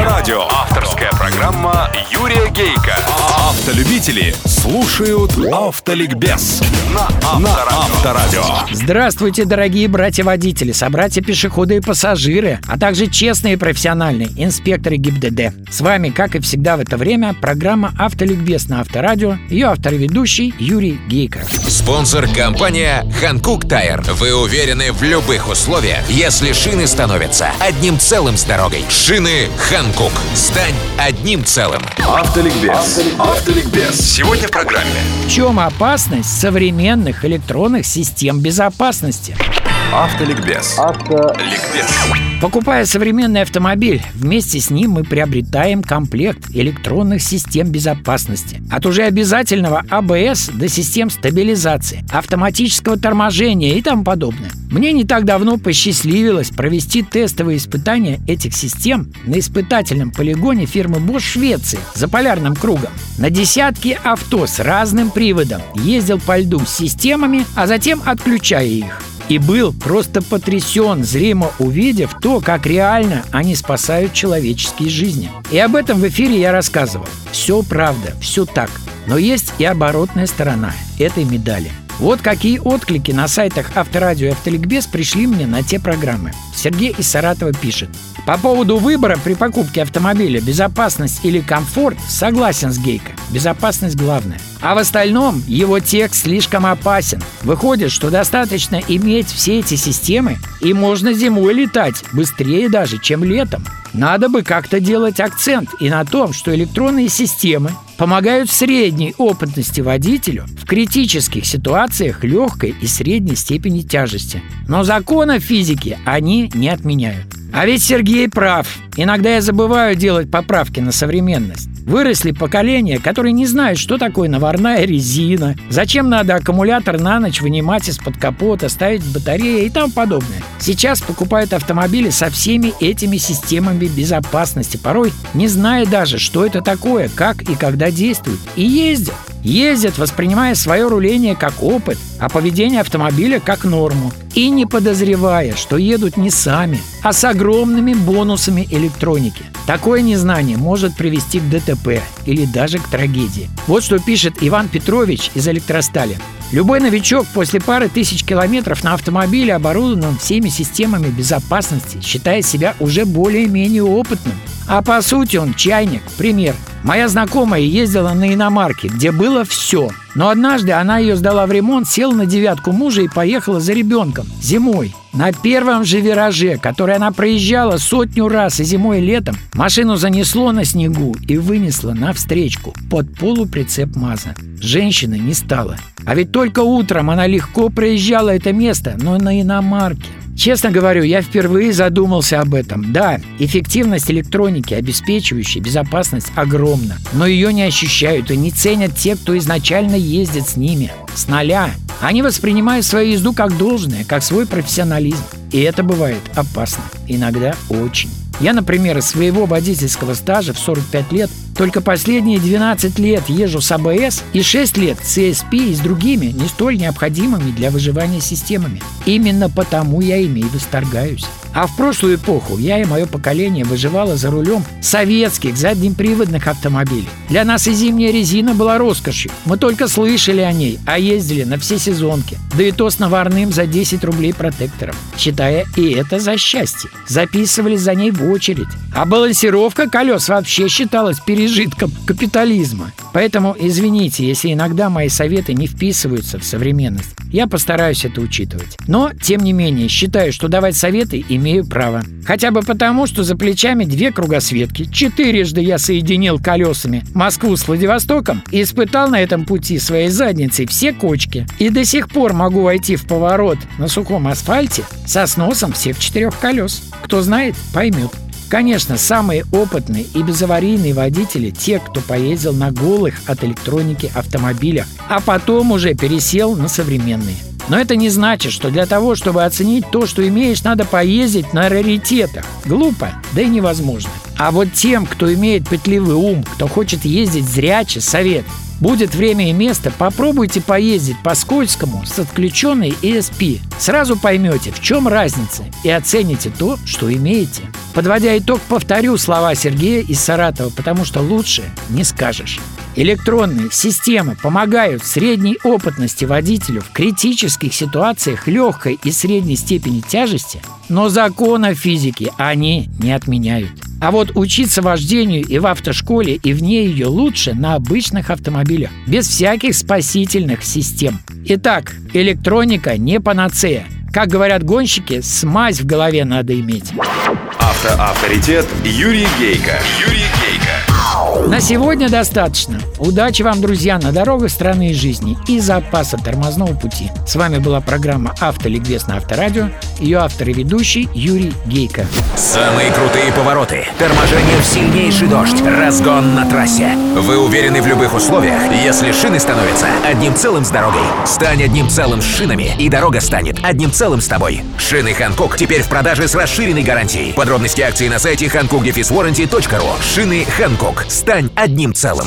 Авторадио. Авторская программа Юрия Гейка. Автолюбители слушают Автоликбез на Авторадио. Здравствуйте, дорогие братья-водители, собратья-пешеходы и пассажиры, а также честные и профессиональные инспекторы ГИБДД. С вами, как и всегда в это время, программа «Автоликбез» на Авторадио, ее автор и ведущий Юрий Гейко. Спонсор компания Hankook Tire. Вы уверены в любых условиях, если шины становятся одним целым с дорогой. Шины Hankook. Стань одним целым. Автоликбез. Автоликбез. Сегодня в программе. В чем опасность современных электронных систем безопасности? Автоликбез. Автоликбез. Покупая современный автомобиль, вместе с ним мы приобретаем комплект электронных систем безопасности. От уже обязательного АБС до систем стабилизации, автоматического торможения и тому подобное. Мне не так давно посчастливилось провести тестовые испытания этих систем на испытательном полигоне фирмы Bosch Швеции за полярным кругом. На десятки авто с разным приводом ездил по льду с системами, а затем отключая их и был просто потрясен, зримо увидев то, как реально они спасают человеческие жизни. И об этом в эфире я рассказывал. Все правда, все так. Но есть и оборотная сторона этой медали. Вот какие отклики на сайтах Авторадио и Автоликбез пришли мне на те программы. Сергей из Саратова пишет. По поводу выбора при покупке автомобиля безопасность или комфорт согласен с Гейко. Безопасность главная. А в остальном его текст слишком опасен. Выходит, что достаточно иметь все эти системы, и можно зимой летать быстрее даже, чем летом. Надо бы как-то делать акцент и на том, что электронные системы помогают средней опытности водителю в критических ситуациях легкой и средней степени тяжести. Но закона физики они не отменяют. А ведь Сергей прав. Иногда я забываю делать поправки на современность. Выросли поколения, которые не знают, что такое наварная резина, зачем надо аккумулятор на ночь вынимать из-под капота, ставить батареи и тому подобное. Сейчас покупают автомобили со всеми этими системами безопасности, порой не зная даже, что это такое, как и когда действует, и ездят. Ездят, воспринимая свое руление как опыт, а поведение автомобиля как норму. И не подозревая, что едут не сами, а с огромными бонусами электроники. Такое незнание может привести к ДТП или даже к трагедии. Вот что пишет Иван Петрович из электростали. Любой новичок после пары тысяч километров на автомобиле, оборудованном всеми системами безопасности, считает себя уже более-менее опытным. А по сути он чайник. Пример. Моя знакомая ездила на иномарке, где было все. Но однажды она ее сдала в ремонт, села на девятку мужа и поехала за ребенком зимой. На первом же вираже, который она проезжала сотню раз и зимой, и летом, машину занесло на снегу и вынесло на встречку под полуприцеп МАЗа. Женщины не стало. А ведь только утром она легко проезжала это место, но на иномарке. Честно говорю, я впервые задумался об этом. Да, эффективность электроники, обеспечивающей безопасность, огромна. Но ее не ощущают и не ценят те, кто изначально ездит с ними. С нуля. Они воспринимают свою езду как должное, как свой профессионализм. И это бывает опасно. Иногда очень. Я, например, из своего водительского стажа в 45 лет только последние 12 лет езжу с АБС и 6 лет с CSP и с другими, не столь необходимыми для выживания системами. Именно потому я ими и восторгаюсь. А в прошлую эпоху я и мое поколение выживало за рулем советских заднеприводных автомобилей. Для нас и зимняя резина была роскошью. Мы только слышали о ней, а ездили на все сезонки. Да и то с наварным за 10 рублей протектором. Считая и это за счастье. Записывались за ней в очередь. А балансировка колес вообще считалась пережитком капитализма. Поэтому извините, если иногда мои советы не вписываются в современность. Я постараюсь это учитывать. Но, тем не менее, считаю, что давать советы имею право. Хотя бы потому, что за плечами две кругосветки. Четырежды я соединил колесами Москву с Владивостоком и испытал на этом пути своей задницей все кочки. И до сих пор могу войти в поворот на сухом асфальте со сносом всех четырех колес. Кто знает, поймет. Конечно, самые опытные и безаварийные водители – те, кто поездил на голых от электроники автомобилях, а потом уже пересел на современные. Но это не значит, что для того, чтобы оценить то, что имеешь, надо поездить на раритетах. Глупо, да и невозможно. А вот тем, кто имеет пытливый ум, кто хочет ездить зряче, совет. Будет время и место, попробуйте поездить по скользкому с отключенной ESP. Сразу поймете, в чем разница, и оцените то, что имеете. Подводя итог, повторю слова Сергея из Саратова, потому что лучше не скажешь. Электронные системы помогают средней опытности водителю в критических ситуациях легкой и средней степени тяжести, но закона физики они не отменяют. А вот учиться вождению и в автошколе, и вне ее лучше на обычных автомобилях, без всяких спасительных систем. Итак, электроника не панацея. Как говорят гонщики, смазь в голове надо иметь. Автоавторитет Юрий Гейко. Юрий на сегодня достаточно. Удачи вам, друзья, на дорогах страны и жизни и запаса тормозного пути. С вами была программа «Автоликбез» на Авторадио. Ее автор и ведущий Юрий Гейко. Самые крутые повороты, торможение в сильнейший дождь, разгон на трассе. Вы уверены в любых условиях, если шины становятся одним целым с дорогой. Стань одним целым с шинами, и дорога станет одним целым с тобой. Шины Ханкук теперь в продаже с расширенной гарантией. Подробности акции на сайте hankookdefiswarranty.ru. Шины Ханкук. Стань одним целым.